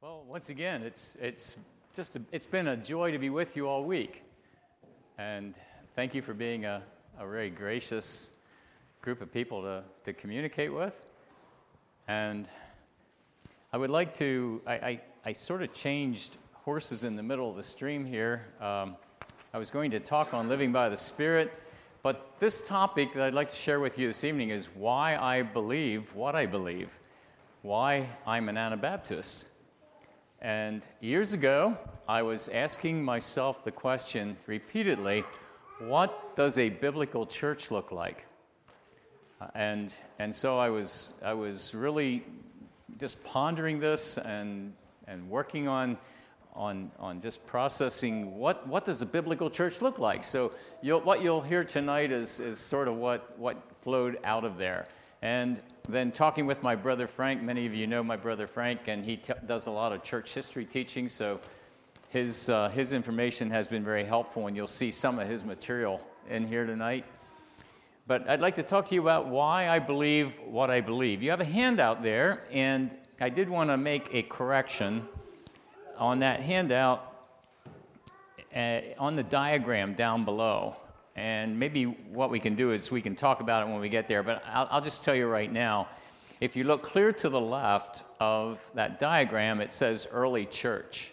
Well, once again, it's, it's just a, it's been a joy to be with you all week. And thank you for being a, a very gracious group of people to, to communicate with. And I would like to, I, I, I sort of changed horses in the middle of the stream here. Um, I was going to talk on living by the Spirit, but this topic that I'd like to share with you this evening is why I believe what I believe, why I'm an Anabaptist. And years ago, I was asking myself the question repeatedly what does a biblical church look like? Uh, and, and so I was, I was really just pondering this and, and working on, on, on just processing what, what does a biblical church look like. So you'll, what you'll hear tonight is, is sort of what, what flowed out of there. And then talking with my brother Frank, many of you know my brother Frank, and he t- does a lot of church history teaching, so his, uh, his information has been very helpful, and you'll see some of his material in here tonight. But I'd like to talk to you about why I believe what I believe. You have a handout there, and I did want to make a correction on that handout uh, on the diagram down below. And maybe what we can do is we can talk about it when we get there, but I'll, I'll just tell you right now. If you look clear to the left of that diagram, it says early church.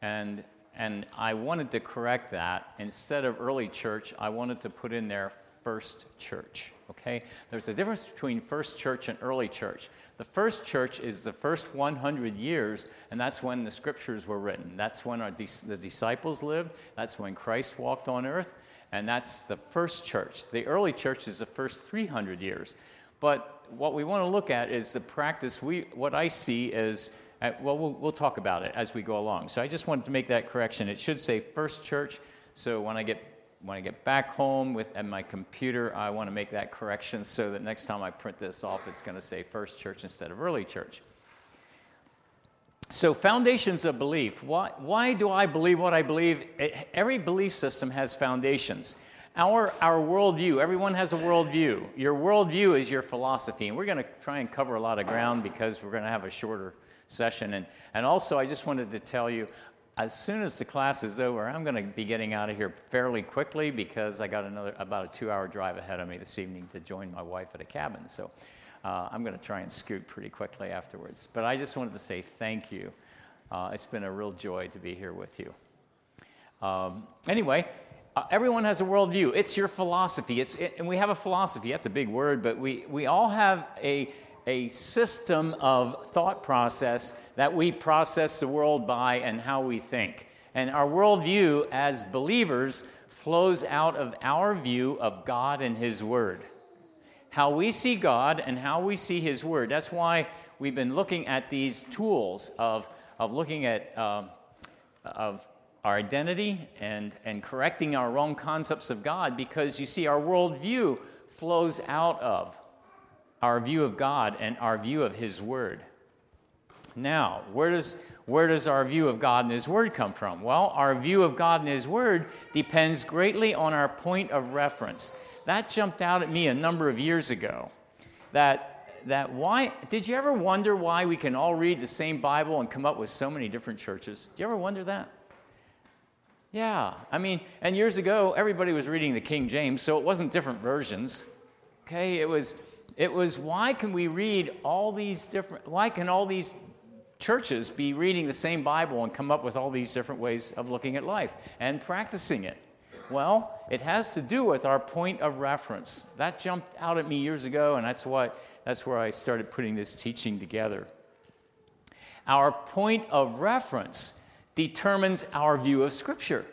And, and I wanted to correct that. Instead of early church, I wanted to put in there first church. Okay? There's a difference between first church and early church. The first church is the first 100 years, and that's when the scriptures were written. That's when our, the disciples lived. That's when Christ walked on earth and that's the first church. The early church is the first 300 years. But what we want to look at is the practice. We, what I see is, uh, well, well, we'll talk about it as we go along. So I just wanted to make that correction. It should say first church. So when I get when I get back home with at my computer, I want to make that correction so that next time I print this off, it's going to say first church instead of early church. So, foundations of belief. Why, why do I believe what I believe? Eh, every belief system has foundations. Our, our worldview, everyone has a worldview. Your worldview is your philosophy. And we're going to try and cover a lot of ground because we're going to have a shorter session. And, and also, I just wanted to tell you as soon as the class is over, I'm going to be getting out of here fairly quickly because I got another about a two hour drive ahead of me this evening to join my wife at a cabin. So, uh, I'm going to try and scoot pretty quickly afterwards. But I just wanted to say thank you. Uh, it's been a real joy to be here with you. Um, anyway, uh, everyone has a worldview. It's your philosophy. It's, it, and we have a philosophy. That's a big word, but we, we all have a, a system of thought process that we process the world by and how we think. And our worldview as believers flows out of our view of God and His Word how we see God and how we see His Word. That's why we've been looking at these tools of, of looking at um, of our identity and, and correcting our wrong concepts of God because you see, our worldview flows out of our view of God and our view of His Word. Now, where does, where does our view of God and His Word come from? Well, our view of God and His Word depends greatly on our point of reference that jumped out at me a number of years ago. That, that why, did you ever wonder why we can all read the same Bible and come up with so many different churches? Do you ever wonder that? Yeah, I mean, and years ago, everybody was reading the King James, so it wasn't different versions. Okay, it was, it was why can we read all these different, why can all these churches be reading the same Bible and come up with all these different ways of looking at life and practicing it? Well, it has to do with our point of reference. That jumped out at me years ago, and that's, what, that's where I started putting this teaching together. Our point of reference determines our view of Scripture.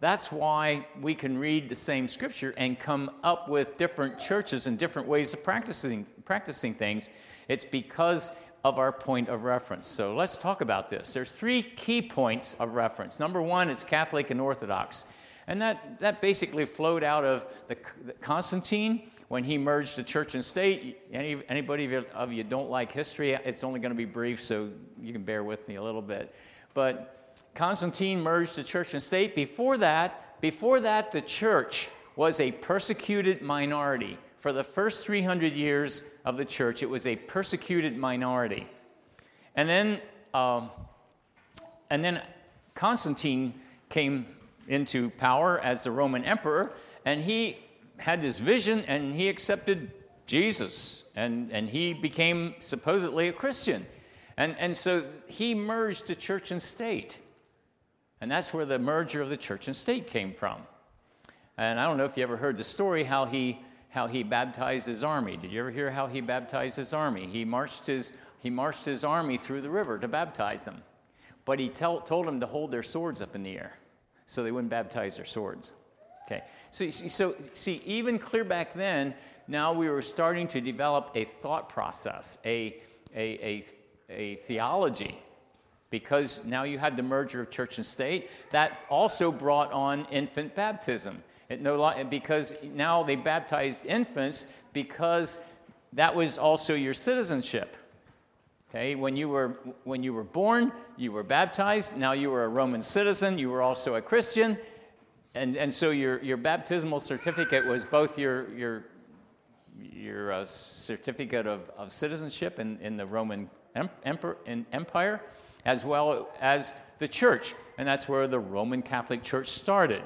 That's why we can read the same Scripture and come up with different churches and different ways of practicing, practicing things. It's because of our point of reference. So let's talk about this. There's three key points of reference. Number one, it's Catholic and Orthodox. And that, that basically flowed out of the, the Constantine when he merged the church and state. Any, anybody of you don't like history, it's only going to be brief, so you can bear with me a little bit. But Constantine merged the church and state. Before that, before that, the church was a persecuted minority. For the first 300 years of the church, it was a persecuted minority. And then um, and then Constantine came into power as the Roman emperor, and he had this vision and he accepted Jesus, and, and he became supposedly a Christian. And, and so he merged the church and state. And that's where the merger of the church and state came from. And I don't know if you ever heard the story how he, how he baptized his army. Did you ever hear how he baptized his army? He marched his, he marched his army through the river to baptize them. But he tell, told them to hold their swords up in the air so they wouldn't baptize their swords. Okay, so, so see, even clear back then, now we were starting to develop a thought process, a, a, a, a theology because now you had the merger of church and state. That also brought on infant baptism. It no, because now they baptized infants because that was also your citizenship. Okay, when you were when you were born, you were baptized. Now you were a Roman citizen. You were also a Christian, and and so your your baptismal certificate was both your your your uh, certificate of, of citizenship in, in the Roman emperor, in empire, as well as the church, and that's where the Roman Catholic Church started.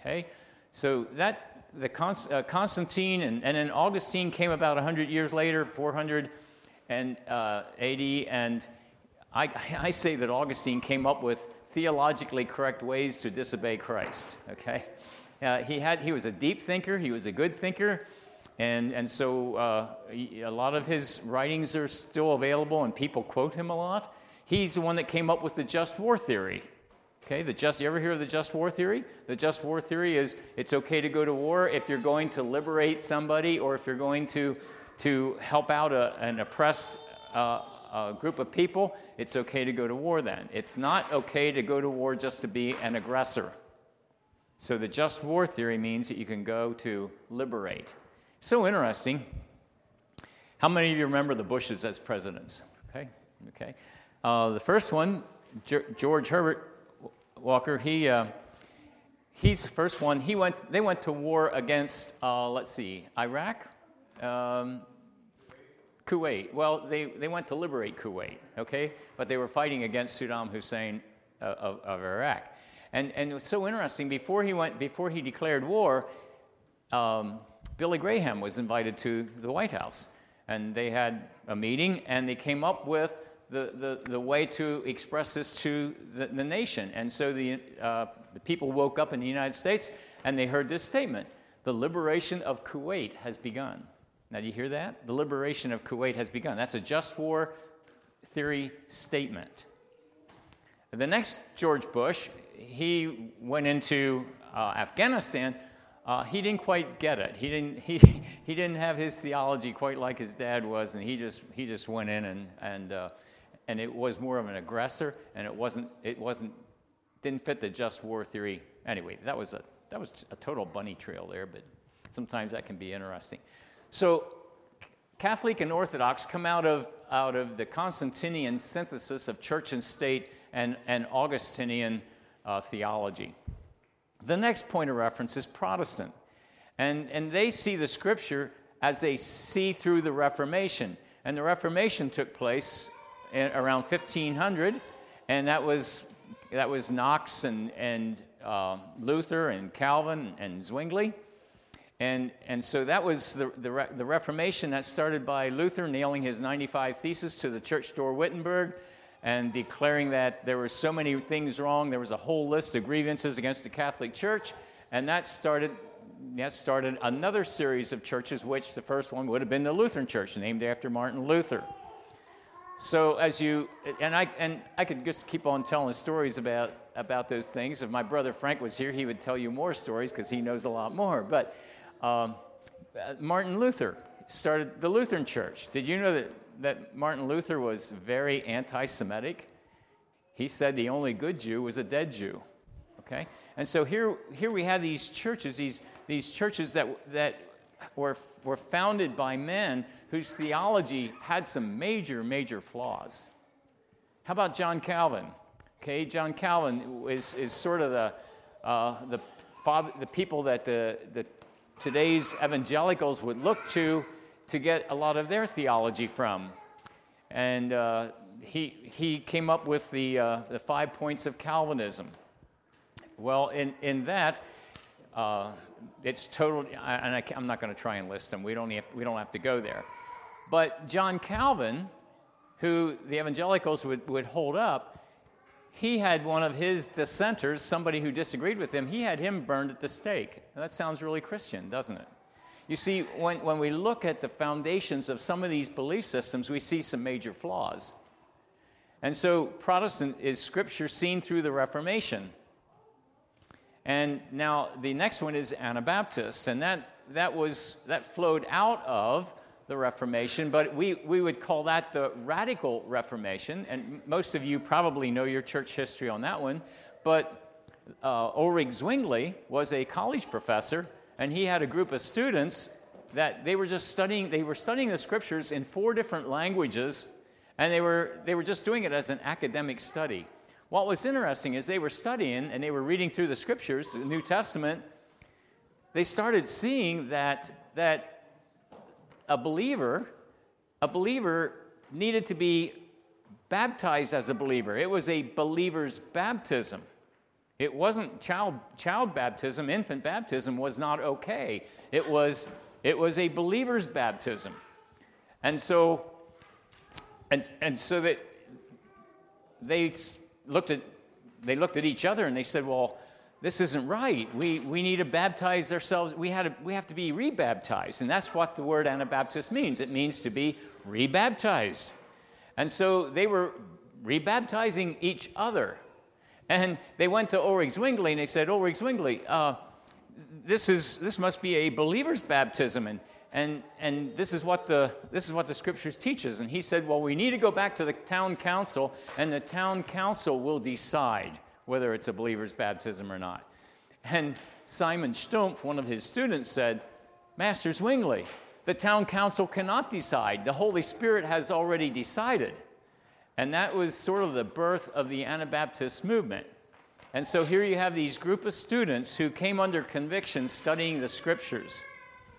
Okay, so that the Const, uh, Constantine and, and then Augustine came about 100 years later, 400 and uh, AD, and I, I say that Augustine came up with theologically correct ways to disobey Christ. Okay, uh, he had he was a deep thinker, he was a good thinker, and and so uh, a lot of his writings are still available, and people quote him a lot. He's the one that came up with the just war theory. Okay, the just, you ever hear of the just war theory? The just war theory is it's okay to go to war if you're going to liberate somebody or if you're going to, to help out a, an oppressed uh, a group of people, it's okay to go to war then. It's not okay to go to war just to be an aggressor. So the just war theory means that you can go to liberate. So interesting. How many of you remember the Bushes as presidents? Okay, okay. Uh, the first one, George Herbert Walker, he, uh, he's the first one. He went, they went to war against, uh, let's see, Iraq, um, Kuwait. Well, they, they went to liberate Kuwait, okay? But they were fighting against Saddam Hussein of, of Iraq. And, and it was so interesting, before he, went, before he declared war, um, Billy Graham was invited to the White House. And they had a meeting, and they came up with the, the, the way to express this to the, the nation. And so the, uh, the people woke up in the United States and they heard this statement The liberation of Kuwait has begun. Now, do you hear that? The liberation of Kuwait has begun. That's a just war theory statement. The next George Bush, he went into uh, Afghanistan. Uh, he didn't quite get it. He didn't, he, he didn't have his theology quite like his dad was, and he just, he just went in and, and uh, and it was more of an aggressor, and it wasn't, it wasn't, didn't fit the just war theory. Anyway, that was a, that was a total bunny trail there, but sometimes that can be interesting. So, Catholic and Orthodox come out of, out of the Constantinian synthesis of church and state and, and Augustinian uh, theology. The next point of reference is Protestant. And, and they see the scripture as they see through the Reformation. And the Reformation took place around 1500, and that was, that was Knox and, and uh, Luther and Calvin and Zwingli. And, and so that was the, the, the, Reformation that started by Luther nailing his 95 Theses to the church door Wittenberg and declaring that there were so many things wrong. There was a whole list of grievances against the Catholic Church. And that started, that started another series of churches, which the first one would have been the Lutheran Church, named after Martin Luther. So as you and I and I could just keep on telling stories about about those things. If my brother Frank was here, he would tell you more stories because he knows a lot more. But um, Martin Luther started the Lutheran Church. Did you know that that Martin Luther was very anti-Semitic? He said the only good Jew was a dead Jew. Okay, and so here here we have these churches, these these churches that that were were founded by men whose theology had some major, major flaws. How about John Calvin? Okay, John Calvin is, is sort of the, uh, the, father, the people that the, the, today's evangelicals would look to to get a lot of their theology from. And uh, he, he came up with the, uh, the five points of Calvinism. Well, in, in that, uh, it's total, and I, am not going to try and list them. We don't, have, we don't have to go there. But John Calvin, who the evangelicals would, would hold up, he had one of his dissenters, somebody who disagreed with him, he had him burned at the stake. Now, that sounds really Christian, doesn't it? You see, when, when we look at the foundations of some of these belief systems, we see some major flaws. And so, Protestant is scripture seen through the Reformation. And now the next one is Anabaptist, and that, that, was, that flowed out of the Reformation, but we, we would call that the radical Reformation. And most of you probably know your church history on that one. But uh, Ulrich Zwingli was a college professor, and he had a group of students that they were just studying, they were studying the scriptures in four different languages, and they were, they were just doing it as an academic study. What was interesting is they were studying and they were reading through the scriptures, the New Testament. They started seeing that, that a believer, a believer needed to be baptized as a believer. It was a believer's baptism. It wasn't child, child baptism, infant baptism was not okay. It was, it was a believer's baptism. And so, and, and so that they looked at, they looked at each other and they said, well, this isn't right. We, we need to baptize ourselves. We, had to, we have to be rebaptized. And that's what the word Anabaptist means it means to be rebaptized. And so they were rebaptizing each other. And they went to Ulrich Zwingli and they said, Ulrich Zwingli, uh, this, is, this must be a believer's baptism. And, and, and this, is what the, this is what the scriptures teaches. And he said, Well, we need to go back to the town council, and the town council will decide whether it's a believer's baptism or not. And Simon Stumpf, one of his students, said, Master Zwingli, the town council cannot decide. The Holy Spirit has already decided. And that was sort of the birth of the Anabaptist movement. And so here you have these group of students who came under conviction studying the scriptures.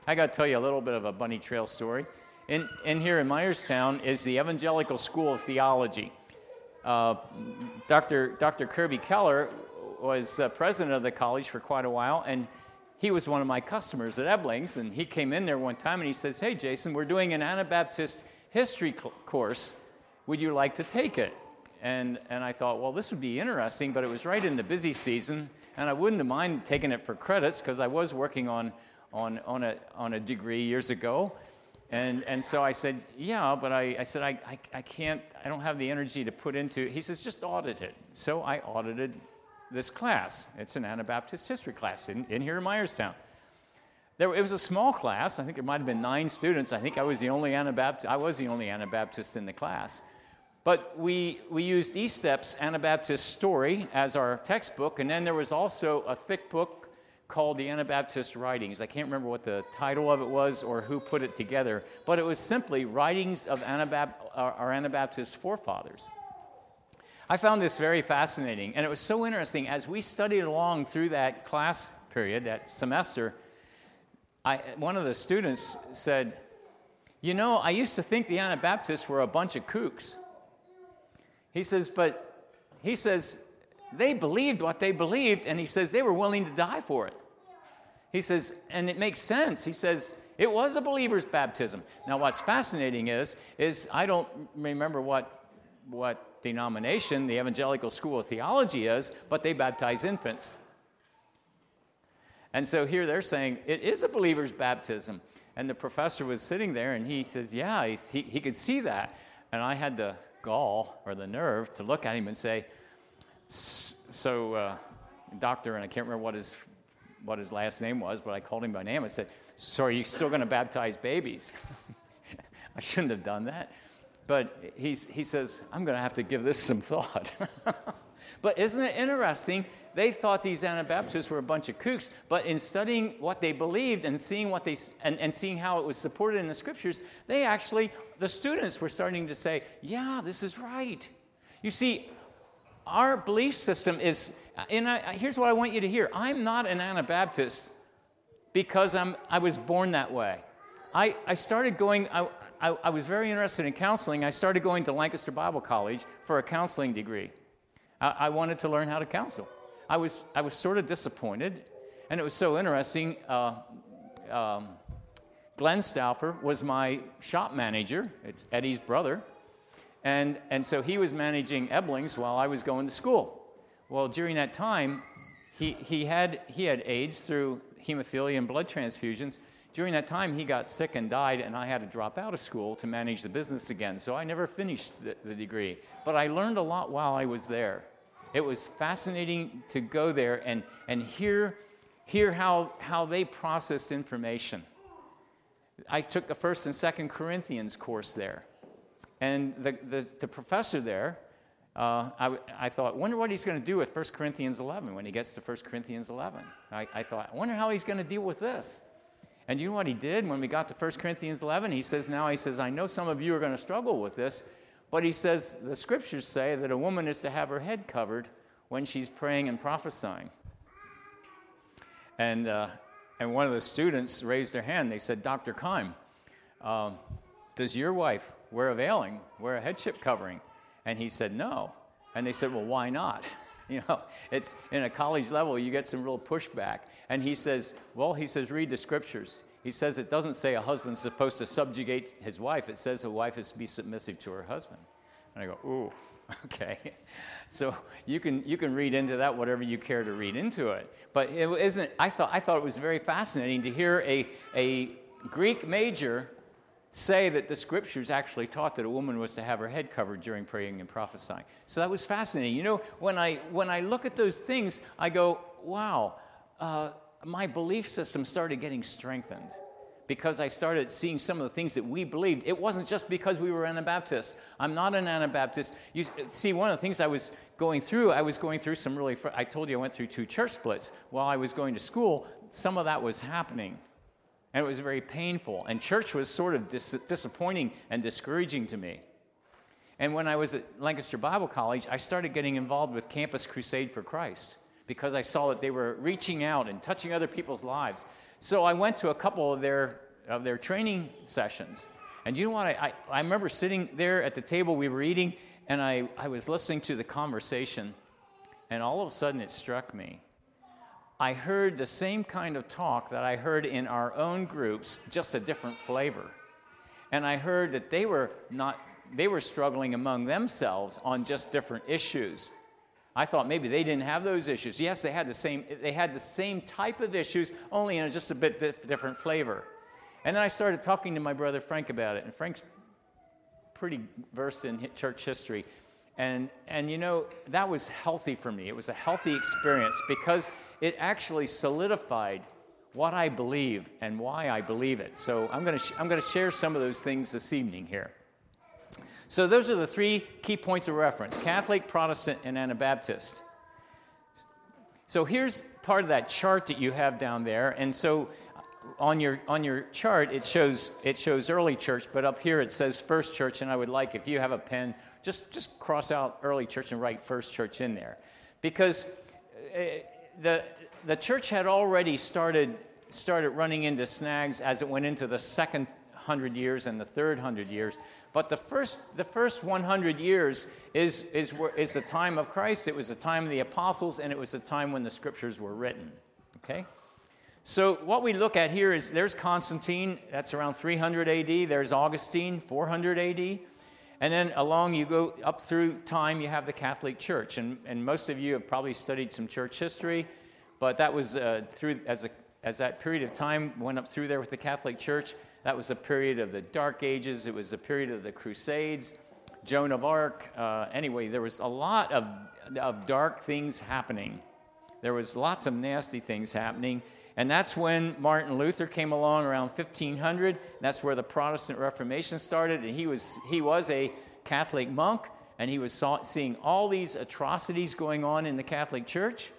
I got to tell you a little bit of a bunny trail story. In, in here in Myerstown is the Evangelical School of Theology. Uh, Dr. Dr. Kirby Keller was uh, president of the college for quite a while, and he was one of my customers at Eblings, and he came in there one time and he says, Hey, Jason, we're doing an Anabaptist history cl- course. Would you like to take it? And, and I thought, well, this would be interesting, but it was right in the busy season, and I wouldn't have mind taking it for credits because I was working on, on, on, a, on a degree years ago. And, and so I said, yeah, but I, I said, I, I, I can't, I don't have the energy to put into He says, just audit it. So I audited this class. It's an Anabaptist history class in, in here in Myerstown. There, it was a small class. I think there might have been nine students. I think I was the only Anabaptist, I was the only Anabaptist in the class. But we, we used Estep's Anabaptist story as our textbook, and then there was also a thick book called the Anabaptist Writings. I can't remember what the title of it was or who put it together, but it was simply Writings of Anabap- our Anabaptist forefathers. I found this very fascinating, and it was so interesting as we studied along through that class period, that semester. I, one of the students said, You know, I used to think the Anabaptists were a bunch of kooks. He says, But he says, they believed what they believed, and he says they were willing to die for it. He says, and it makes sense. He says, it was a believer's baptism. Now, what's fascinating is, is I don't remember what, what denomination the Evangelical School of Theology is, but they baptize infants. And so here they're saying it is a believer's baptism. And the professor was sitting there and he says, Yeah, he, he could see that. And I had the gall or the nerve to look at him and say, So, uh, doctor, and I can't remember what his what his last name was, but I called him by name. I said, So are you still going to baptize babies? I shouldn't have done that. But he's, he says, I'm going to have to give this some thought. but isn't it interesting? They thought these Anabaptists were a bunch of kooks, but in studying what they believed and seeing what they and, and seeing how it was supported in the scriptures, they actually, the students were starting to say, Yeah, this is right. You see, our belief system is and I, here's what I want you to hear I'm not an Anabaptist because I'm, I was born that way. I, I started going, I, I, I was very interested in counseling. I started going to Lancaster Bible College for a counseling degree. I, I wanted to learn how to counsel. I was, I was sort of disappointed, and it was so interesting. Uh, um, Glenn Stauffer was my shop manager. It's Eddie's brother. And, and so he was managing Eblings while I was going to school. Well, during that time, he, he, had, he had AIDS through hemophilia and blood transfusions. During that time, he got sick and died, and I had to drop out of school to manage the business again. So I never finished the, the degree. But I learned a lot while I was there. It was fascinating to go there and, and hear, hear how, how they processed information. I took a first and second Corinthians course there. And the, the, the professor there, uh, I, I, thought, wonder what he's going to do with 1 Corinthians 11 when he gets to 1 Corinthians 11. I, I thought, I wonder how he's going to deal with this. And you know what he did when we got to 1 Corinthians 11? He says, now, he says, I know some of you are going to struggle with this, but he says, the scriptures say that a woman is to have her head covered when she's praying and prophesying. And, uh, and one of the students raised their hand. They said, Dr. Keim, um, does your wife wear a veiling, wear a headship covering? And he said, no. And they said, well, why not? You know, it's in a college level, you get some real pushback. And he says, well, he says, read the scriptures. He says it doesn't say a husband's supposed to subjugate his wife. It says a wife is to be submissive to her husband. And I go, ooh, okay. So you can, you can read into that whatever you care to read into it. But it isn't, I thought, I thought it was very fascinating to hear a, a Greek major say that the scriptures actually taught that a woman was to have her head covered during praying and prophesying. So that was fascinating. You know, when I, when I look at those things, I go, wow, uh, my belief system started getting strengthened because I started seeing some of the things that we believed. It wasn't just because we were Anabaptists. I'm not an Anabaptist. You see, one of the things I was going through, I was going through some really, I told you I went through two church splits. While I was going to school, some of that was happening. And it was very painful. And church was sort of dis- disappointing and discouraging to me. And when I was at Lancaster Bible College, I started getting involved with Campus Crusade for Christ because I saw that they were reaching out and touching other people's lives. So I went to a couple of their, of their training sessions. And you know what? I, I, I remember sitting there at the table we were eating, and I, I was listening to the conversation, and all of a sudden it struck me I heard the same kind of talk that I heard in our own groups, just a different flavor. And I heard that they were not they were struggling among themselves on just different issues. I thought maybe they didn't have those issues. Yes, they had the same they had the same type of issues, only in just a bit different flavor. And then I started talking to my brother Frank about it, and Frank's pretty versed in church history. And, and you know, that was healthy for me. It was a healthy experience because it actually solidified what I believe and why I believe it. So I'm going to sh- I'm going to share some of those things this evening here. So those are the three key points of reference Catholic, Protestant, and Anabaptist. So here's part of that chart that you have down there. And so on your, on your chart, it shows, it shows early church, but up here it says first church. And I would like, if you have a pen, just, just cross out early church and write first church in there. Because uh, the, the church had already started, started running into snags as it went into the second hundred years and the third hundred years. But the first, the first 100 years is, is, is the time of Christ. It was the time of the apostles, and it was the time when the scriptures were written. Okay? So, what we look at here is there's Constantine, that's around 300 AD. There's Augustine, 400 AD. And then along you go up through time, you have the Catholic Church. And, and most of you have probably studied some church history, but that was uh, through, as, a, as that period of time went up through there with the Catholic Church, that was a period of the Dark Ages, it was a period of the Crusades, Joan of Arc. Uh, anyway, there was a lot of, of dark things happening. There was lots of nasty things happening. And that's when Martin Luther came along around 1500. That's where the Protestant Reformation started. And he was, he was a Catholic monk, and he was saw, seeing all these atrocities going on in the Catholic Church.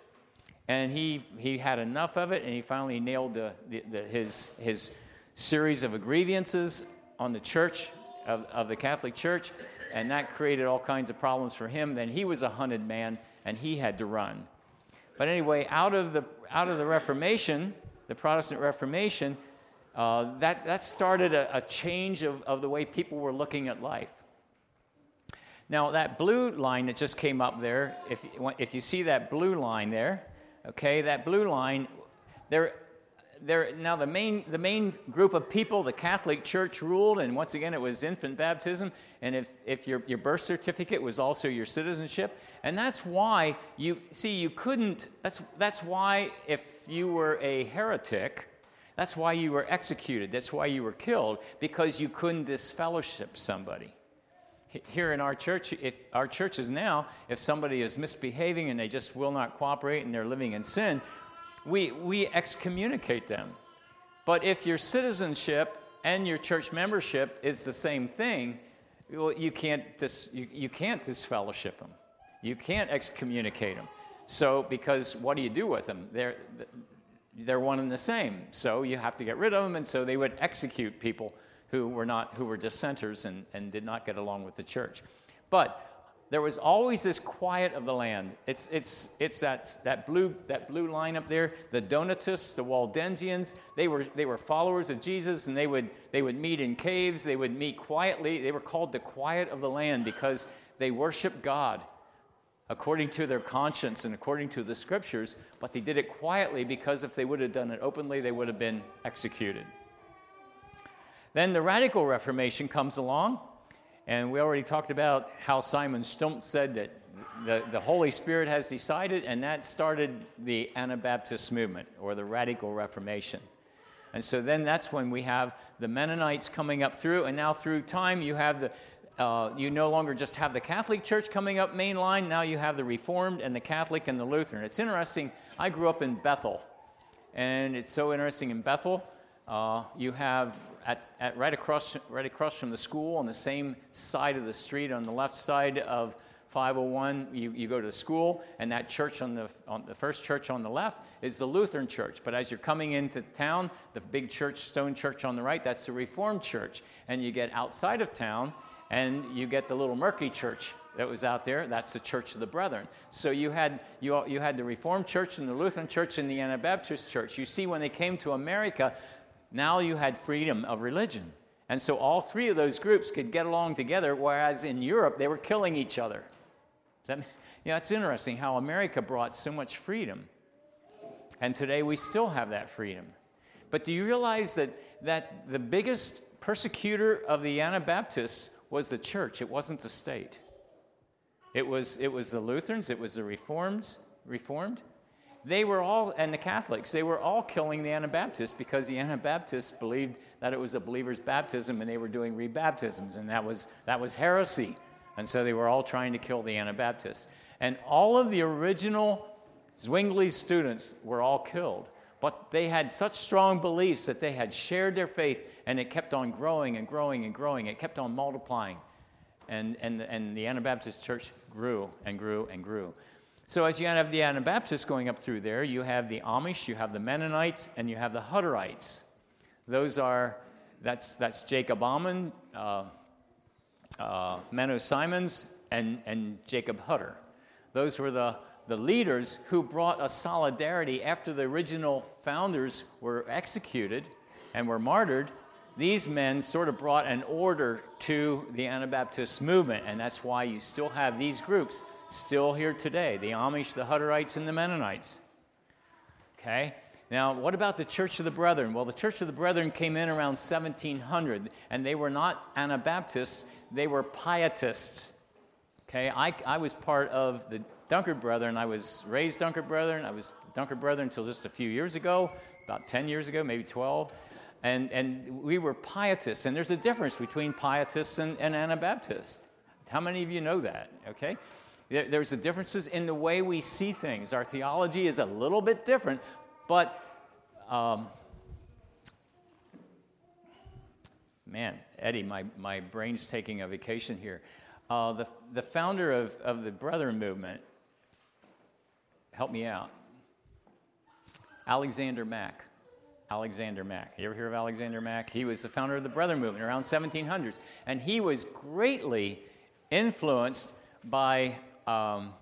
And he, he had enough of it, and he finally nailed the, the, the, his, his series of grievances on the church, of, of the Catholic Church. And that created all kinds of problems for him. Then he was a hunted man, and he had to run. But anyway, out of the, out of the Reformation, the Protestant Reformation, uh, that, that started a, a change of, of the way people were looking at life. Now, that blue line that just came up there, if, if you see that blue line there, okay, that blue line, there, there, now the main, the main group of people, the Catholic Church ruled, and once again it was infant baptism, and if, if your, your birth certificate was also your citizenship. And that's why you, see, you couldn't, that's, that's why if you were a heretic, that's why you were executed, that's why you were killed, because you couldn't disfellowship somebody. Here in our church, if our churches now, if somebody is misbehaving and they just will not cooperate and they're living in sin, we, we excommunicate them. But if your citizenship and your church membership is the same thing, well, you can't, dis, you, you can't disfellowship them. You can't excommunicate them. So, because what do you do with them? They're, they're one and the same. So you have to get rid of them. And so they would execute people who were not, who were dissenters and, and did not get along with the church. But there was always this quiet of the land. It's, it's, it's that, that, blue, that blue line up there. The Donatists, the Waldensians, they were, they were followers of Jesus and they would, they would meet in caves. They would meet quietly. They were called the quiet of the land because they worshiped God according to their conscience and according to the scriptures, but they did it quietly because if they would have done it openly, they would have been executed. Then the radical Reformation comes along and we already talked about how Simon Stumpf said that the, the Holy Spirit has decided, and that started the Anabaptist movement or the Radical Reformation. And so then that's when we have the Mennonites coming up through, and now through time you have the uh, you no longer just have the Catholic Church coming up main line. Now you have the Reformed and the Catholic and the Lutheran. It's interesting. I grew up in Bethel, and it's so interesting in Bethel. Uh, you have at, at right, across, right across from the school on the same side of the street on the left side of 501 you, you go to the school and that church on the, on the first church on the left is the lutheran church. But as you're coming into town the big church stone church on the right that's the reformed church. And you get outside of town and you get the little murky church that was out there. That's the church of the brethren. So you had you, you had the reformed church and the lutheran church and the anabaptist church. You see when they came to america now you had freedom of religion. And so all three of those groups could get along together, whereas in Europe they were killing each other. That, it's interesting how America brought so much freedom. And today we still have that freedom. But do you realize that, that the biggest persecutor of the Anabaptists was the church? It wasn't the state. It was, it was the Lutherans, it was the Reformed, Reformed, they were all, and the Catholics, they were all killing the Anabaptists because the Anabaptists believed that it was a believer's baptism and they were doing rebaptisms, and that was, that was heresy. And so they were all trying to kill the Anabaptists. And all of the original Zwingli students were all killed. But they had such strong beliefs that they had shared their faith, and it kept on growing and growing and growing. It kept on multiplying. And, and, and the Anabaptist church grew and grew and grew. So as you have the Anabaptists going up through there, you have the Amish, you have the Mennonites, and you have the Hutterites. Those are, that's, that's Jacob Ammann, uh, uh, Menno Simons, and, and Jacob Hutter. Those were the, the leaders who brought a solidarity after the original founders were executed and were martyred. These men sort of brought an order to the Anabaptist movement, and that's why you still have these groups still here today the Amish, the Hutterites, and the Mennonites. Okay? Now, what about the Church of the Brethren? Well, the Church of the Brethren came in around 1700, and they were not Anabaptists, they were Pietists. Okay? I, I was part of the Dunkard Brethren. I was raised Dunkard Brethren. I was Dunkard Brethren until just a few years ago, about 10 years ago, maybe 12. And, and we were Pietists, and there's a difference between Pietists and, and Anabaptists. How many of you know that? Okay? There's the differences in the way we see things. Our theology is a little bit different, but um, man, Eddie, my, my brain's taking a vacation here. Uh, the, the founder of, of the Brethren movement, help me out. Alexander Mack. Alexander Mack. You ever hear of Alexander Mack? He was the founder of the Brethren movement around 1700s, and he was greatly influenced by um,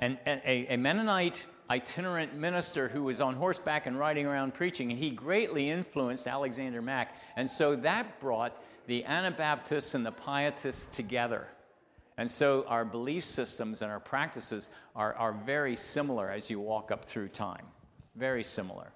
and, and a, a, Mennonite itinerant minister who was on horseback and riding around preaching, and he greatly influenced Alexander Mack. And so that brought the Anabaptists and the Pietists together. And so our belief systems and our practices are, are very similar as you walk up through time. Very similar.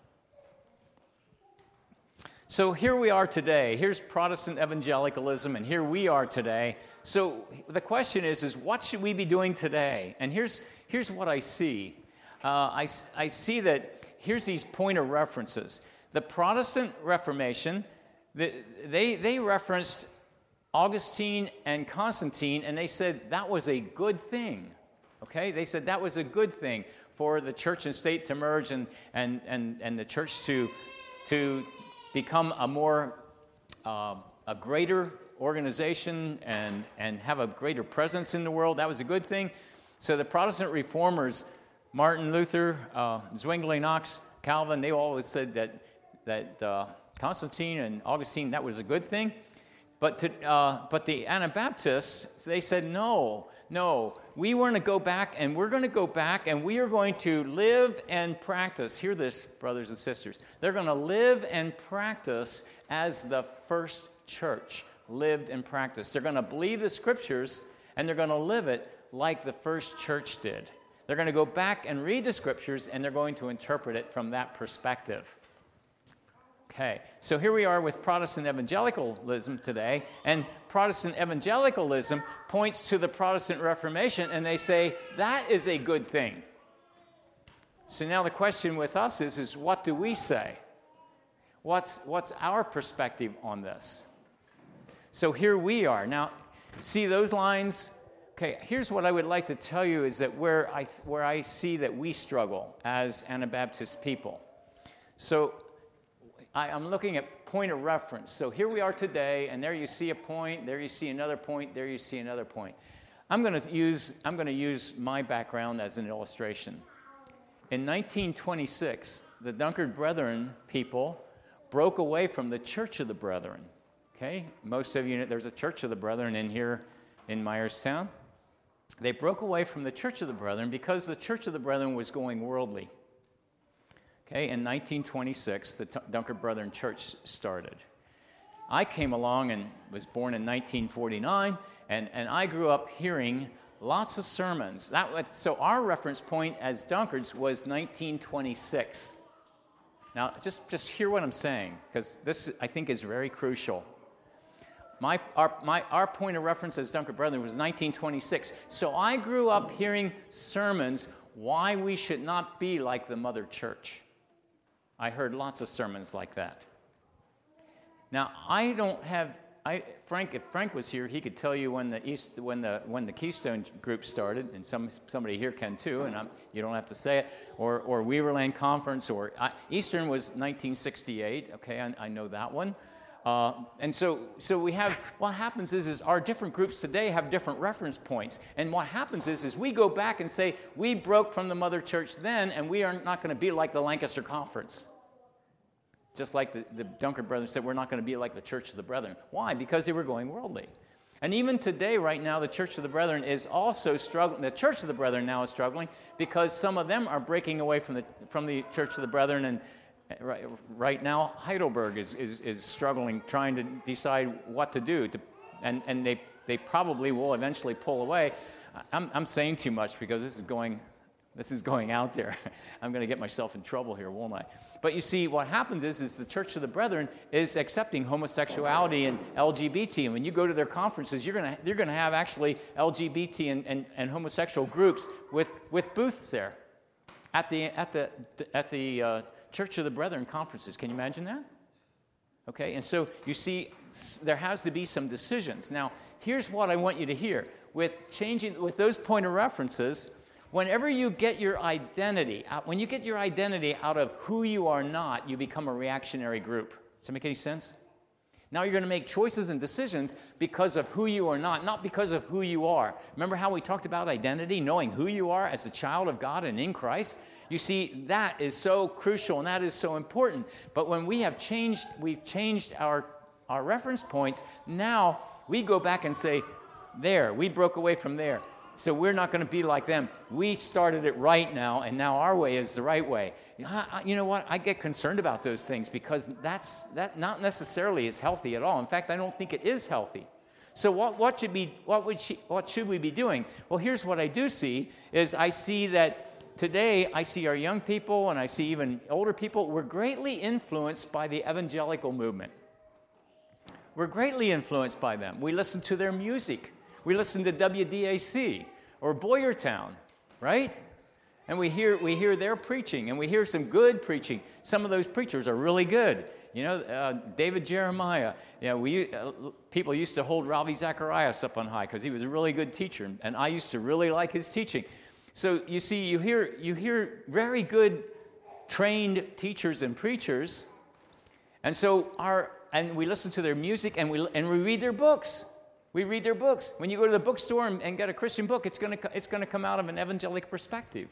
So here we are today. Here's Protestant evangelicalism, and here we are today. So the question is, is what should we be doing today? And here's, here's what I see. Uh, I, I see that here's these point of references. The Protestant Reformation, the, they, they referenced Augustine and Constantine, and they said that was a good thing. Okay? They said that was a good thing for the church and state to merge and, and, and, and the church to, to become a more, uh, a greater organization and, and have a greater presence in the world. That was a good thing. So the Protestant reformers, Martin Luther, uh, Zwingli Knox, Calvin, they always said that, that uh, Constantine and Augustine, that was a good thing. But, to, uh, but the Anabaptists, they said, no, no, we want to go back and we're going to go back and we are going to live and practice. Hear this, brothers and sisters. They're going to live and practice as the first church lived and practiced. They're going to believe the scriptures and they're going to live it like the first church did. They're going to go back and read the scriptures and they're going to interpret it from that perspective. Okay, so here we are with Protestant evangelicalism today, and Protestant evangelicalism points to the Protestant Reformation, and they say that is a good thing. So now the question with us is, is what do we say? What's, what's our perspective on this? So here we are. Now, see those lines? Okay, here's what I would like to tell you is that where I, where I see that we struggle as Anabaptist people. So I, am looking at point of reference. So here we are today, and there you see a point, there you see another point, there you see another point. I'm going to use, I'm going to use my background as an illustration. In 1926, the Dunkard Brethren people broke away from the Church of the Brethren. Okay, most of you know there's a Church of the Brethren in here in Myerstown. They broke away from the Church of the Brethren because the Church of the Brethren was going worldly. Okay, in 1926, the Dunkard Brethren Church started. I came along and was born in 1949, and, and I grew up hearing lots of sermons. That, so our reference point as Dunkards was 1926. Now, just, just hear what I'm saying, because this, I think, is very crucial. My, our, my, our point of reference as Dunkard Brethren was 1926. So I grew up hearing sermons why we should not be like the mother church. I heard lots of sermons like that. Now, I don't have, I, Frank, if Frank was here, he could tell you when the, East, when the, when the Keystone group started, and some, somebody here can too, and I'm, you don't have to say it, or, or Weaverland Conference, or I, Eastern was 1968, okay, I, I know that one. Uh, and so, so we have what happens is, is our different groups today have different reference points. And what happens is, is we go back and say we broke from the mother church then, and we are not going to be like the Lancaster Conference. Just like the, the brothers said, we're not going to be like the Church of the Brethren. Why? Because they were going worldly. And even today, right now, the Church of the Brethren is also struggling. The Church of the Brethren now is struggling because some of them are breaking away from the, from the Church of the Brethren. And eh, right, right now, Heidelberg is, is, is struggling, trying to decide what to do. To, and and they, they probably will eventually pull away. I'm, I'm saying too much because this is going, this is going out there. I'm going to get myself in trouble here, won't I? But you see, what happens is, is the Church of the Brethren is accepting homosexuality and LGBT. And when you go to their conferences, you're going to, you're gonna have actually LGBT and, and, and homosexual groups with, with booths there at the, at the, at the uh, Church of the Brethren conferences. Can you imagine that? Okay, and so you see, there has to be some decisions. Now, here's what I want you to hear. With changing, with those point of references, whenever you get your identity, out, when you get your identity out of who you are not, you become a reactionary group. Does that make any sense? Now you're going to make choices and decisions because of who you are not, not because of who you are. Remember how we talked about identity, knowing who you are as a child of God and in Christ? You see, that is so crucial and that is so important. But when we have changed, we've changed our, our reference points, now we go back and say, there, we broke away from there So we're not going to be like them. We started it right now, and now our way is the right way. You know what? I get concerned about those things because that's that not necessarily is healthy at all. In fact, I don't think it is healthy. So what, what should be what would she, what should we be doing? Well, here's what I do see is I see that today I see our young people and I see even older people, we're greatly influenced by the evangelical movement. We're greatly influenced by them. We listen to their music. We listen to WDAC or Boyertown, right? And we hear, we hear their preaching, and we hear some good preaching. Some of those preachers are really good. You know, uh, David Jeremiah. You know, we, uh, people used to hold Ravi Zacharias up on high because he was a really good teacher, and I used to really like his teaching. So you see, you hear, you hear very good trained teachers and preachers, and so our, and we listen to their music and we, and we read their books. We read their books. When you go to the bookstore and, and get a Christian book, it's going to it's going to come out of an evangelic perspective.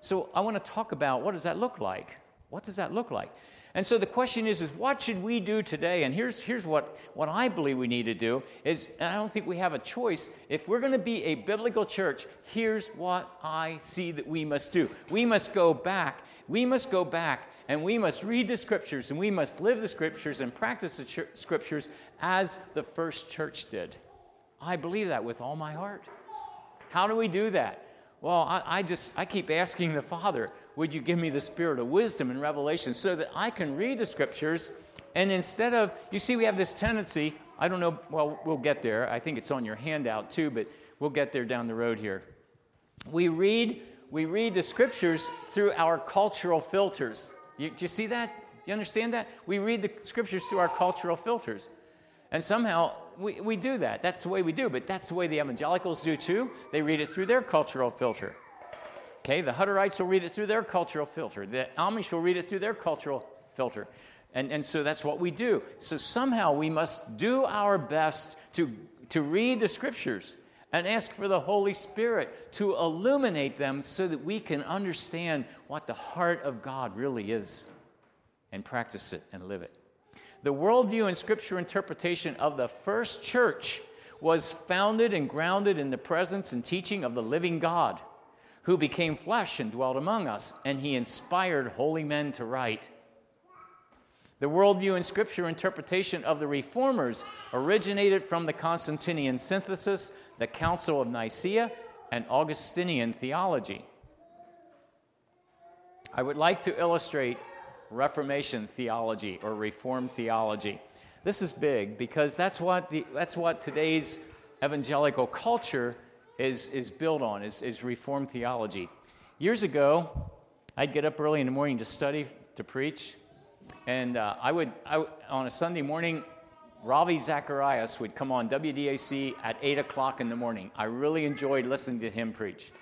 So I want to talk about what does that look like? What does that look like? And so the question is, is what should we do today? And here's, here's what, what I believe we need to do is, I don't think we have a choice. If we're going to be a biblical church, here's what I see that we must do. We must go back. We must go back and we must read the scriptures and we must live the scriptures and practice the ch- scriptures as the first church did. I believe that with all my heart. How do we do that? Well, I, I, just I keep asking the Father, would you give me the spirit of wisdom and revelation so that I can read the scriptures and instead of you see we have this tendency, I don't know, well, we'll get there. I think it's on your handout too, but we'll get there down the road here. We read we read the scriptures through our cultural filters. You, do you see that? Do you understand that? We read the scriptures through our cultural filters. And somehow we, we do that. That's the way we do, but that's the way the evangelicals do too. They read it through their cultural filter. Okay, the Hutterites will read it through their cultural filter. The Amish will read it through their cultural filter. And, and so that's what we do. So somehow we must do our best to, to read the scriptures and ask for the Holy Spirit to illuminate them so that we can understand what the heart of God really is and practice it and live it. The worldview and scripture interpretation of the first church was founded and grounded in the presence and teaching of the living God, who became flesh and dwelt among us, and he inspired holy men to write. The worldview and scripture interpretation of the reformers originated from the Constantinian synthesis the Council of Nicaea, and Augustinian theology. I would like to illustrate Reformation theology or Reformed theology. This is big because that's what, the, that's what today's evangelical culture is, is built on, is, is Reformed theology. Years ago, I'd get up early in the morning to study, to preach, and uh, I would, I, on a Sunday morning, Ravi Zacharias would come on WDAC at 8 o'clock in the morning. I really enjoyed listening to him preach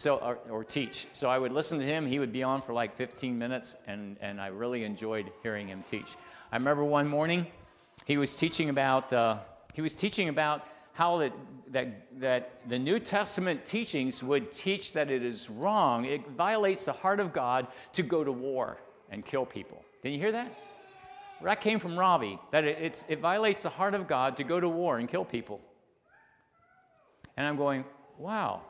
so, or, or, teach. So I would listen to him. He would be on for like 15 minutes, and, and I really enjoyed hearing him teach. I remember one morning he was teaching about, uh, he was teaching about how that, that, that the New Testament teachings would teach that it is wrong, it violates the heart of God to go to war and kill people. Did you hear that? That came from Ravi, that it, it violates the heart of God to go to war and kill people. And I'm going, wow,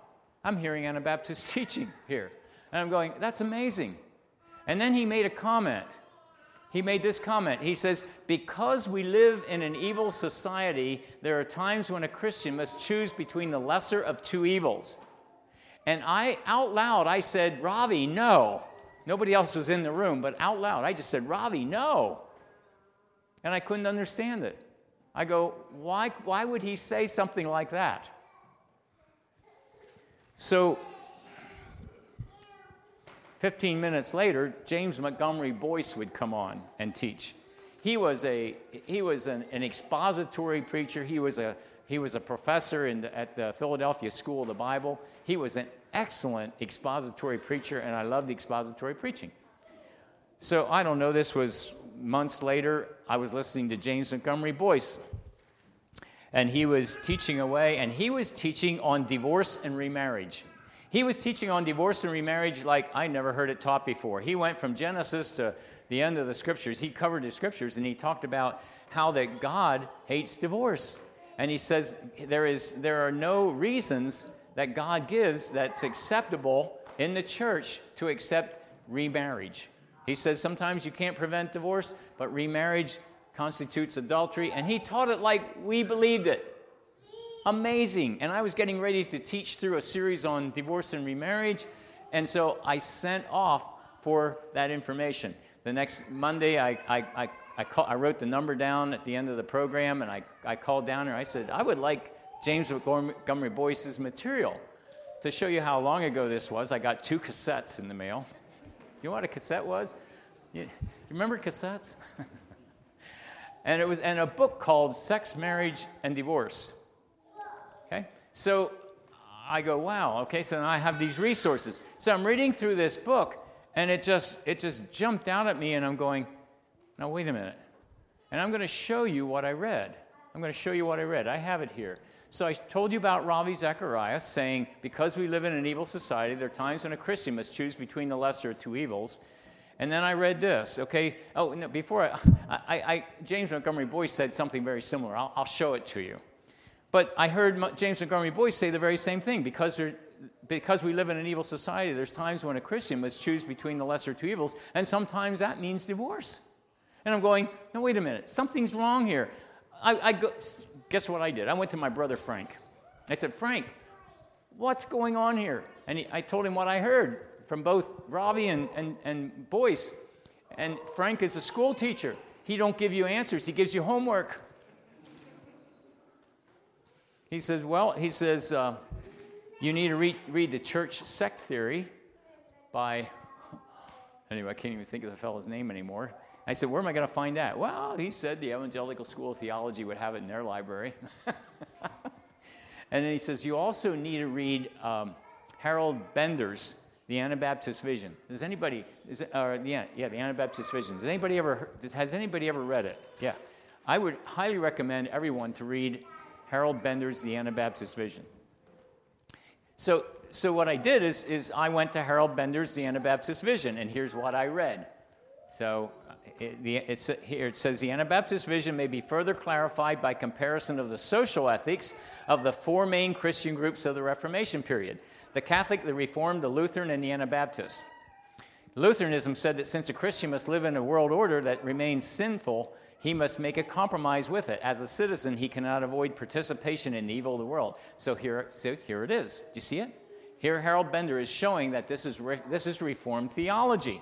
I'm hearing Anabaptist teaching here. And I'm going, that's amazing. And then he made a comment. He made this comment. He says, Because we live in an evil society, there are times when a Christian must choose between the lesser of two evils. And I, out loud, I said, Ravi, no. Nobody else was in the room, but out loud, I just said, Ravi, no. And I couldn't understand it. I go, why, why would he say something like that? So, 15 minutes later, James Montgomery Boice would come on and teach. He was, a, he was an, an expository preacher. He was a, he was a professor in the, at the Philadelphia School of the Bible. He was an excellent expository preacher, and I loved expository preaching. So I don't know, this was months later, I was listening to James Montgomery Boice. And he was teaching away, and he was teaching on divorce and remarriage. He was teaching on divorce and remarriage like I never heard it taught before. He went from Genesis to the end of the scriptures. He covered the scriptures and he talked about how that God hates divorce. And he says there, is, there are no reasons that God gives that's acceptable in the church to accept remarriage. He says sometimes you can't prevent divorce, but remarriage constitutes adultery, and he taught it like we believed it. Amazing. And I was getting ready to teach through a series on divorce and remarriage, and so I sent off for that information. The next Monday, I, I, I, I, call, I wrote the number down at the end of the program, and I, I called down and I said, I would like James Montgomery Boice's material. To show you how long ago this was, I got two cassettes in the mail. You know what a cassette was? You, remember cassettes? and it was and a book called Sex, Marriage, and Divorce. Okay? So I go, wow, okay, so I have these resources. So I'm reading through this book, and it just it just jumped out at me, and I'm going, now wait a minute. And I'm going to show you what I read. I'm going to show you what I read. I have it here. So I told you about Ravi Zacharias saying, because we live in an evil society, there are times when a Christian must choose between the lesser of two evils. And then I read this, okay? Oh, no, before I, I, I, James Montgomery Boice said something very similar. I'll, I'll show it to you. But I heard James Montgomery Boice say the very same thing. Because, because we live in an evil society, there's times when a Christian must choose between the lesser two evils, and sometimes that means divorce. And I'm going, no, wait a minute, something's wrong here. I, I go, Guess what I did? I went to my brother Frank. I said, Frank, what's going on here? And he, I told him what I heard from both Ravi and, and, and Boice. And Frank is a school teacher. He don't give you answers, he gives you homework. He says, well, he says, uh, you need to read, read the church sect theory by, anyway, I can't even think of the fellow's name anymore. I said, Where am I going to find that? Well, he said the Evangelical School of Theology would have it in their library. and then he says, You also need to read um, Harold Bender's The Anabaptist Vision. Does anybody, is, uh, yeah, yeah, The Anabaptist Vision. Does anybody ever, has anybody ever read it? Yeah. I would highly recommend everyone to read Harold Bender's The Anabaptist Vision. So, so what I did is, is I went to Harold Bender's The Anabaptist Vision, and here's what I read. So here it says the Anabaptist vision may be further clarified by comparison of the social ethics of the four main Christian groups of the Reformation period the Catholic, the Reformed, the Lutheran, and the Anabaptist. Lutheranism said that since a Christian must live in a world order that remains sinful, he must make a compromise with it. As a citizen, he cannot avoid participation in the evil of the world. So here, so here it is. Do you see it? Here, Harold Bender is showing that this is, re- this is Reformed theology.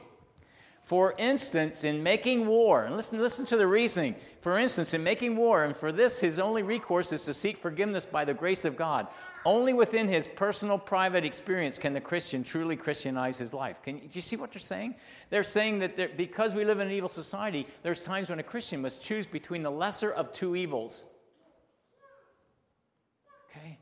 For instance, in making war, and listen, listen to the reasoning. For instance, in making war, and for this his only recourse is to seek forgiveness by the grace of God. Only within his personal, private experience can the Christian truly Christianize his life. Can do you see what they're saying? They're saying that because we live in an evil society, there's times when a Christian must choose between the lesser of two evils. Okay?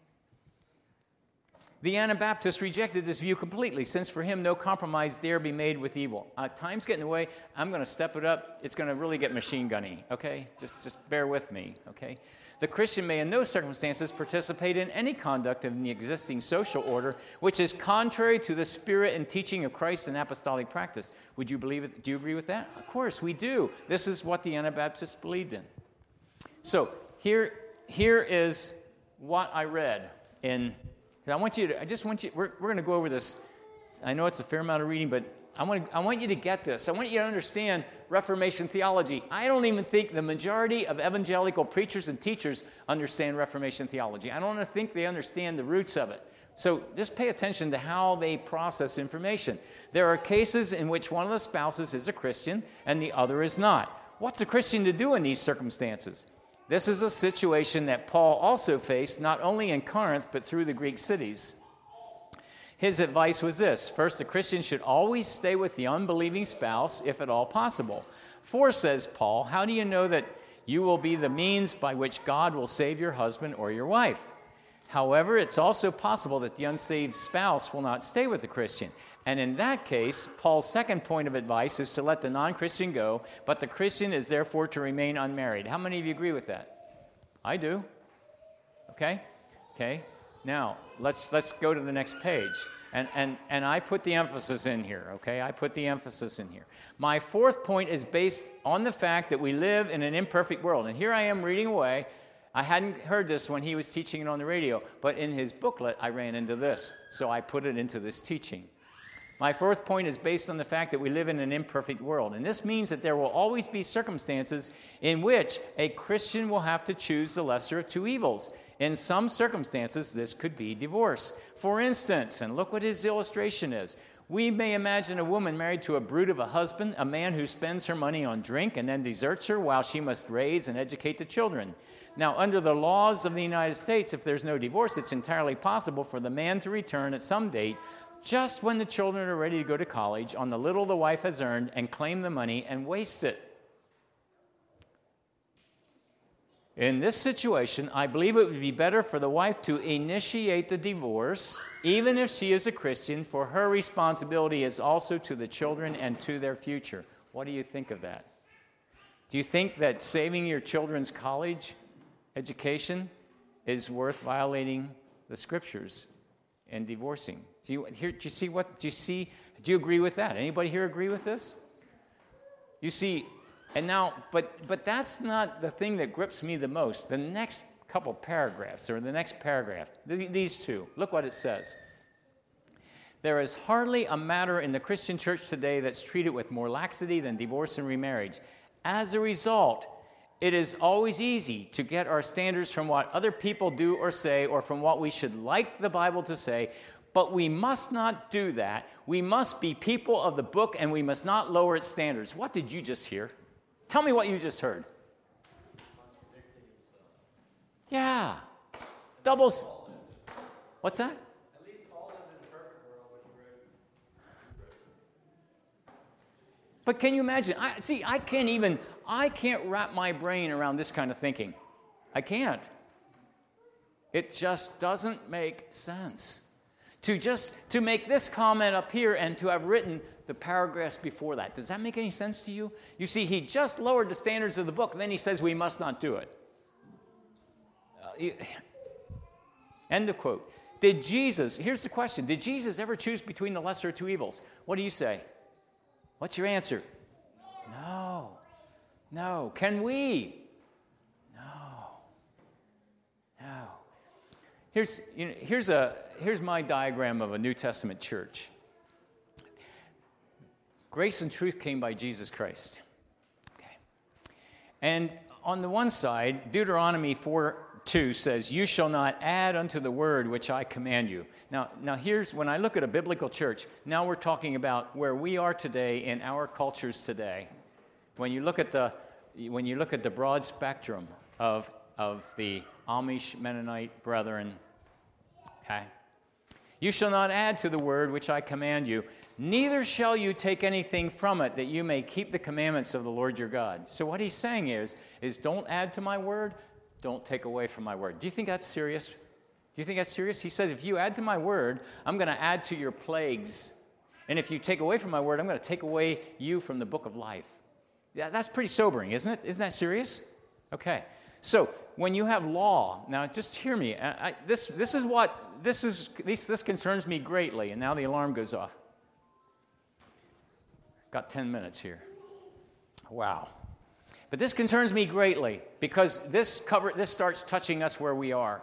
The Anabaptists rejected this view completely, since for him no compromise dare be made with evil. Uh, time's getting away. I'm going to step it up. It's going to really get machine gunny, okay? Just, just bear with me, okay? The Christian may in no circumstances participate in any conduct in the existing social order which is contrary to the spirit and teaching of Christ and apostolic practice. Would you believe it? Do you agree with that? Of course, we do. This is what the Anabaptists believed in. So here, here is what I read in I want you to, I just want you, we're, we're going to go over this. I know it's a fair amount of reading, but I want, I want you to get this. I want you to understand Reformation theology. I don't even think the majority of evangelical preachers and teachers understand Reformation theology. I don't think they understand the roots of it. So just pay attention to how they process information. There are cases in which one of the spouses is a Christian and the other is not. What's a Christian to do in these circumstances? This is a situation that Paul also faced not only in Corinth, but through the Greek cities. His advice was this First, a Christian should always stay with the unbelieving spouse, if at all possible. For, says Paul, how do you know that you will be the means by which God will save your husband or your wife? However, it's also possible that the unsaved spouse will not stay with the Christian. And in that case, Paul's second point of advice is to let the non Christian go, but the Christian is therefore to remain unmarried. How many of you agree with that? I do. Okay? Okay. Now, let's, let's go to the next page. And, and, and I put the emphasis in here, okay? I put the emphasis in here. My fourth point is based on the fact that we live in an imperfect world. And here I am reading away. I hadn't heard this when he was teaching it on the radio, but in his booklet, I ran into this. So I put it into this teaching. My fourth point is based on the fact that we live in an imperfect world. And this means that there will always be circumstances in which a Christian will have to choose the lesser of two evils. In some circumstances, this could be divorce. For instance, and look what his illustration is. We may imagine a woman married to a brute of a husband, a man who spends her money on drink and then deserts her while she must raise and educate the children. Now, under the laws of the United States, if there's no divorce, it's entirely possible for the man to return at some date just when the children are ready to go to college on the little the wife has earned and claim the money and waste it. In this situation, I believe it would be better for the wife to initiate the divorce, even if she is a Christian, for her responsibility is also to the children and to their future. What do you think of that? Do you think that saving your children's college education is worth violating the scriptures and divorcing? Do you, here, do you see what? Do you see? Do you agree with that? Anybody here agree with this? You see, and now, but but that's not the thing that grips me the most. The next couple paragraphs, or the next paragraph, these two. Look what it says. There is hardly a matter in the Christian church today that's treated with more laxity than divorce and remarriage. As a result, it is always easy to get our standards from what other people do or say or from what we should like the Bible to say but we must not do that. We must be people of the book and we must not lower its standards. What did you just hear? Tell me what you just heard. Yeah. Doubles. What's that? But can you imagine? I, see, I can't even, I can't wrap my brain around this kind of thinking. I can't. It just doesn't make sense to just to make this comment up here and to have written the paragraphs before that. Does that make any sense to you? You see, he just lowered the standards of the book, and then he says we must not do it. Uh, end of quote. Did Jesus, here's the question Did Jesus ever choose between the lesser of two evils? What do you say? What's your answer? No. No. Can we? No. No. Here's, you know, here's, a, here's my diagram of a New Testament church. Grace and truth came by Jesus Christ. Okay. And on the one side, Deuteronomy 4 2 says, You shall not add unto the word which I command you. Now, now here's when I look at a biblical church, now we're talking about where we are today in our cultures today. When you look at the, when you look at the broad spectrum of, of the Amish Mennonite brethren Okay? You shall not add to the word which I command you, neither shall you take anything from it that you may keep the commandments of the Lord your God. So what he's saying is is don't add to my word, don't take away from my word. Do you think that's serious? Do you think that's serious? He says if you add to my word, I'm going to add to your plagues. And if you take away from my word, I'm going to take away you from the book of life. Yeah, that's pretty sobering, isn't it? Isn't that serious? Okay. So when you have law, now just hear me. I, I, this, this is what this is. This, this concerns me greatly. And now the alarm goes off. Got 10 minutes here. Wow. But this concerns me greatly because this cover this starts touching us where we are.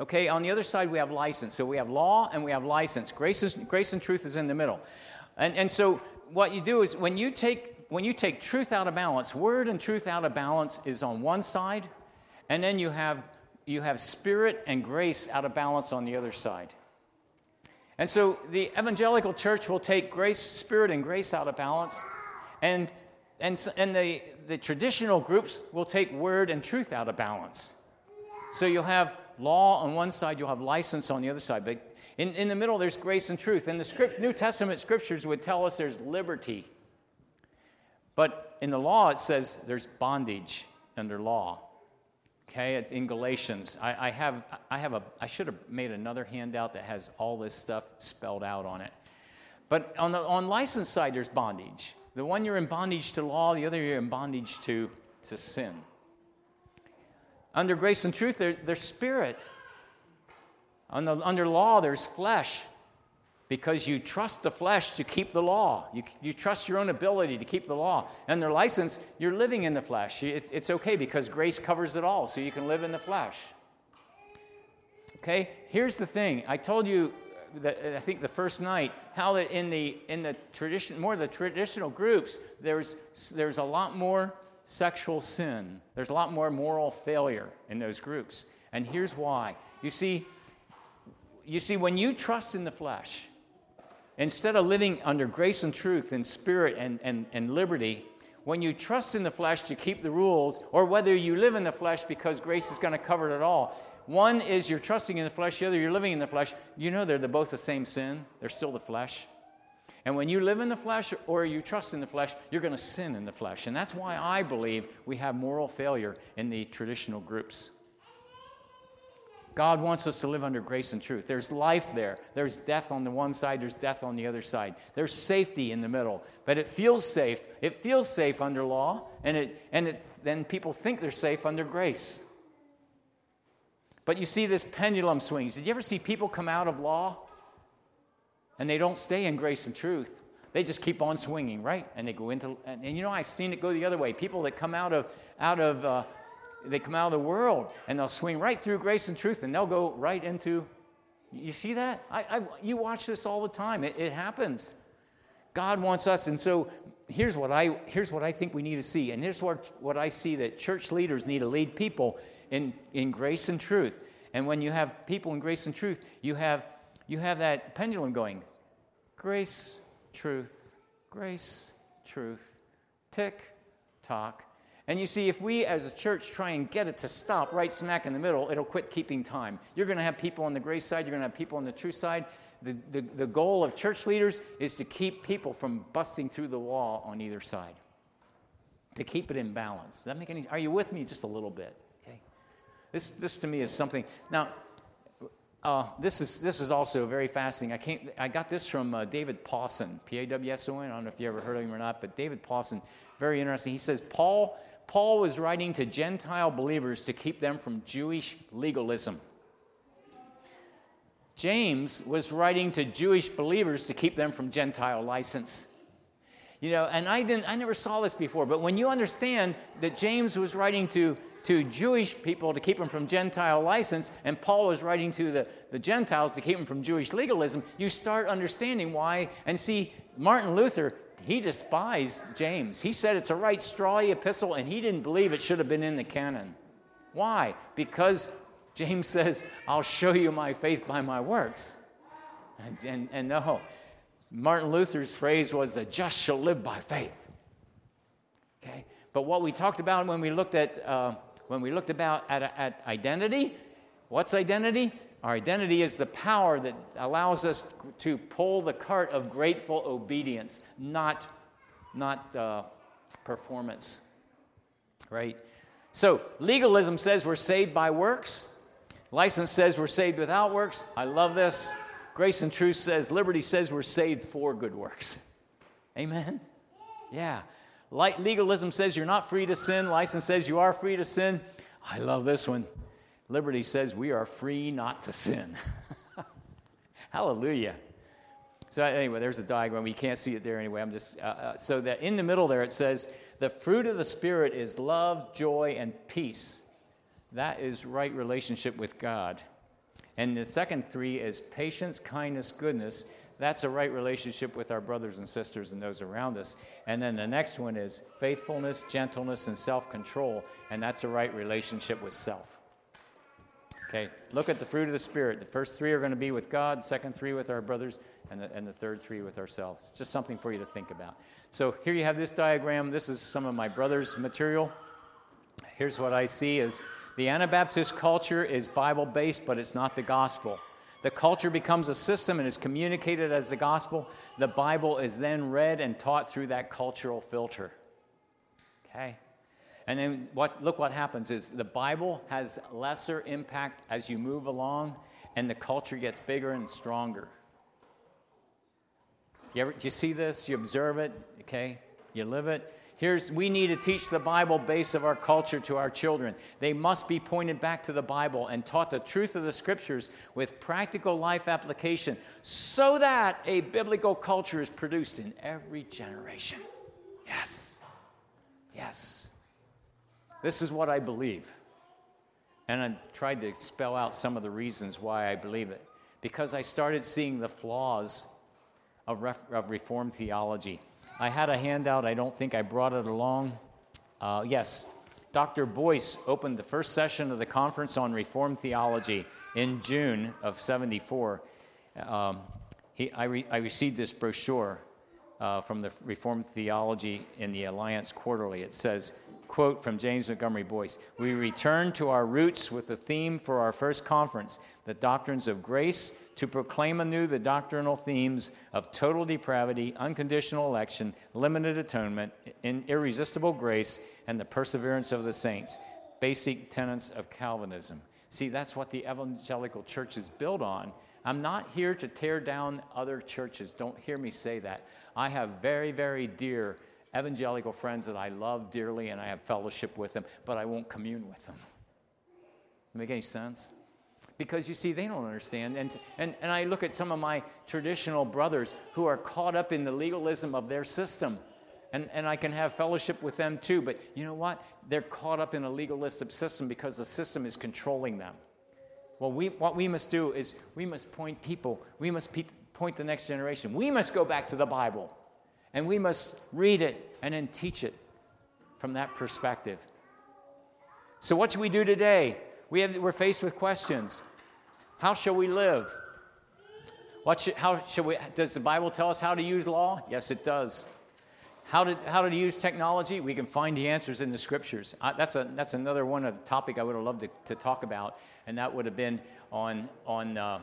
Okay, on the other side we have license. So we have law and we have license. Grace, is, grace and truth is in the middle. And, and so what you do is when you take when you take truth out of balance, word and truth out of balance is on one side, and then you have, you have spirit and grace out of balance on the other side. And so the evangelical church will take grace, spirit, and grace out of balance. And, and, and the, the traditional groups will take word and truth out of balance. So you'll have law on one side, you'll have license on the other side. But in, in the middle, there's grace and truth. And the script, New Testament scriptures would tell us there's liberty. But in the law, it says there's bondage under law. Okay, it's in Galatians. I, I, have, I, have a, I should have made another handout that has all this stuff spelled out on it. But on the on license side, there's bondage. The one you're in bondage to law, the other you're in bondage to, to sin. Under grace and truth, there, there's spirit. The, under law, there's flesh because you trust the flesh to keep the law. You, you trust your own ability to keep the law. And their license, you're living in the flesh. It, it's okay because grace covers it all, so you can live in the flesh. Okay, here's the thing. I told you that I think the first night how that in the in the tradition more the traditional groups there's there's a lot more sexual sin. There's a lot more moral failure in those groups. And here's why. You see, you see, when you trust in the flesh, instead of living under grace and truth and spirit and, and, and liberty, when you trust in the flesh to keep the rules, or whether you live in the flesh because grace is going to cover it all, one is you're trusting in the flesh, the other you're living in the flesh. You know they're the, both the same sin, they're still the flesh. And when you live in the flesh or you trust in the flesh, you're going to sin in the flesh. And that's why I believe we have moral failure in the traditional groups. God wants us to live under grace and truth. There's life there. There's death on the one side, there's death on the other side. There's safety in the middle. But it feels safe. It feels safe under law, and, it, and it, then people think they're safe under grace. But you see this pendulum swings. Did you ever see people come out of law and they don't stay in grace and truth? They just keep on swinging, right? And they go into, and, and you know, I've seen it go the other way. People that come out of, out of, uh, they come out of the world and they'll swing right through grace and truth and they'll go right into, you see that? I, I you watch this all the time. It, it happens. God wants us, and so here's what I here's what I think we need to see, and here's what, what I see that church leaders need to lead people in, in grace and truth. And when you have people in grace and truth, you have you have that pendulum going. Grace, truth, grace, truth, tick, tock, and you see, if we as a church try and get it to stop right smack in the middle, it'll quit keeping time. You're going to have people on the grace side, you're going to have people on the truth side. The, the, the goal of church leaders is to keep people from busting through the wall on either side, to keep it in balance. Does that make any Are you with me just a little bit? Okay. This, this to me is something. Now, uh, this, is, this is also very fascinating. I, came, I got this from uh, David Pawson, P A W S O N. I don't know if you ever heard of him or not, but David Pawson, very interesting. He says, Paul Paul was writing to Gentile believers to keep them from Jewish legalism. James was writing to Jewish believers to keep them from Gentile license. You know, and I didn't I never saw this before, but when you understand that James was writing to, to Jewish people to keep them from Gentile license, and Paul was writing to the, the Gentiles to keep them from Jewish legalism, you start understanding why. And see, Martin Luther he despised James. He said it's a right strawy epistle, and he didn't believe it should have been in the canon. Why? Because James says, I'll show you my faith by my works. And, and, and no, Martin Luther's phrase was, the just shall live by faith. Okay? But what we talked about when we looked at, uh, when we looked about at, at identity, what's identity? Our identity is the power that allows us to pull the cart of grateful obedience, not, not uh, performance. Right? So, legalism says we're saved by works. License says we're saved without works. I love this. Grace and truth says, liberty says we're saved for good works. Amen? Yeah. Like legalism says you're not free to sin. License says you are free to sin. I love this one. Liberty says we are free not to sin. Hallelujah. So, anyway, there's a diagram. You can't see it there anyway. I'm just, uh, uh, so that in the middle there it says, the fruit of the Spirit is love, joy, and peace. That is right relationship with God. And the second three is patience, kindness, goodness. That's a right relationship with our brothers and sisters and those around us. And then the next one is faithfulness, gentleness, and self control. And that's a right relationship with self. Okay, look at the fruit of the Spirit. The first three are going to be with God, second three with our brothers, and the, and the third three with ourselves. Just something for you to think about. So here you have this diagram. This is some of my brother's material. Here's what I see is the Anabaptist culture is Bible based, but it's not the gospel. The culture becomes a system and is communicated as the gospel. The Bible is then read and taught through that cultural filter. Okay? And then what, look what happens is the Bible has lesser impact as you move along, and the culture gets bigger and stronger. You ever, you see this? You observe it, okay? You live it. Here's, we need to teach the Bible base of our culture to our children. They must be pointed back to the Bible and taught the truth of the scriptures with practical life application so that a biblical culture is produced in every generation. Yes. Yes. This is what I believe. And I tried to spell out some of the reasons why I believe it. Because I started seeing the flaws of, ref- of Reformed theology. I had a handout, I don't think I brought it along. Uh, yes, Dr. Boice opened the first session of the Conference on Reformed Theology in June of 74. Um, he, I, re- I, received this brochure uh, from the Reformed Theology in the Alliance Quarterly. It says, quote from James Montgomery Boice We return to our roots with the theme for our first conference, the doctrines of grace, to proclaim anew the doctrinal themes of total depravity, unconditional election, limited atonement, in irresistible grace, and the perseverance of the saints. Basic tenets of Calvinism. See, that's what the evangelical church is built on. I'm not here to tear down other churches. Don't hear me say that. I have very, very dear evangelical friends that I love dearly and I have fellowship with them, but I won't commune with them. Make any sense? Because you see, they don't understand. And, and, and I look at some of my traditional brothers who are caught up in the legalism of their system. And, and I can have fellowship with them too, but you know what? They're caught up in a legalistic system because the system is controlling them. Well, we, what we must do is we must point people, we must pe- point the next generation. We must go back to the Bible and we must read it and then teach it from that perspective. So, what should we do today? We have, we're faced with questions. How shall we live? What should, how should we, does the Bible tell us how to use law? Yes, it does. How to, how to use technology? We can find the answers in the scriptures. I, that's, a, that's another one of topic I would have loved to, to talk about, and that would have been on, on um,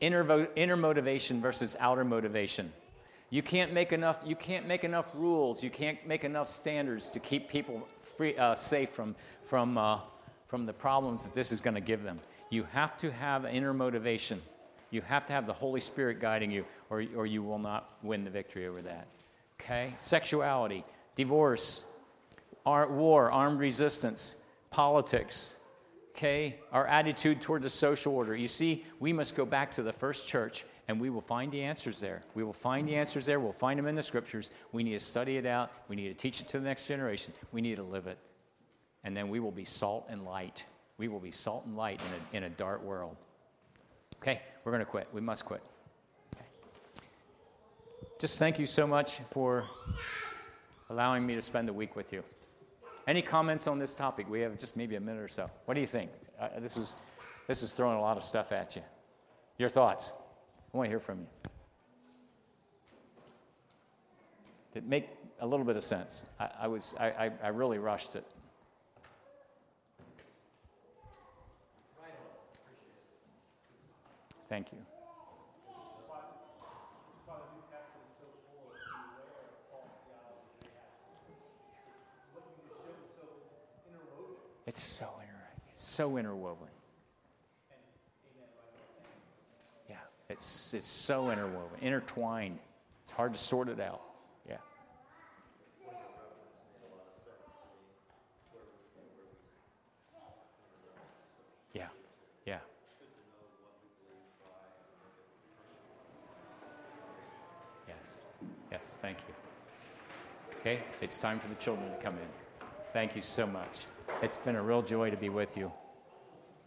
inner, inner motivation versus outer motivation. You can't make enough, you can't make enough rules, you can't make enough standards to keep people free, uh, safe from, from uh, from the problems that this is going to give them. You have to have inner motivation. You have to have the Holy Spirit guiding you, or, or you will not win the victory over that. Okay? Sexuality, divorce, war, armed resistance, politics, okay? Our attitude toward the social order. You see, we must go back to the first church and we will find the answers there. We will find the answers there. We'll find them in the scriptures. We need to study it out. We need to teach it to the next generation. We need to live it and then we will be salt and light. We will be salt and light in a, in a dark world. Okay, we're going to quit. We must quit. Just thank you so much for allowing me to spend the week with you. Any comments on this topic? We have just maybe a minute or so. What do you think? Uh, this, was, this is throwing a lot of stuff at you. Your thoughts? I want to hear from you. It make a little bit of sense? I, I was, I, I really rushed it. Thank you. It's so inter- it's so interwoven. Yeah, it's it's so interwoven, intertwined. It's hard to sort it out. Yeah. Yeah. Yeah. Yes, Yes. thank you. Okay, it's time for the children to come in. Thank you so much. It's been a real joy to be with you.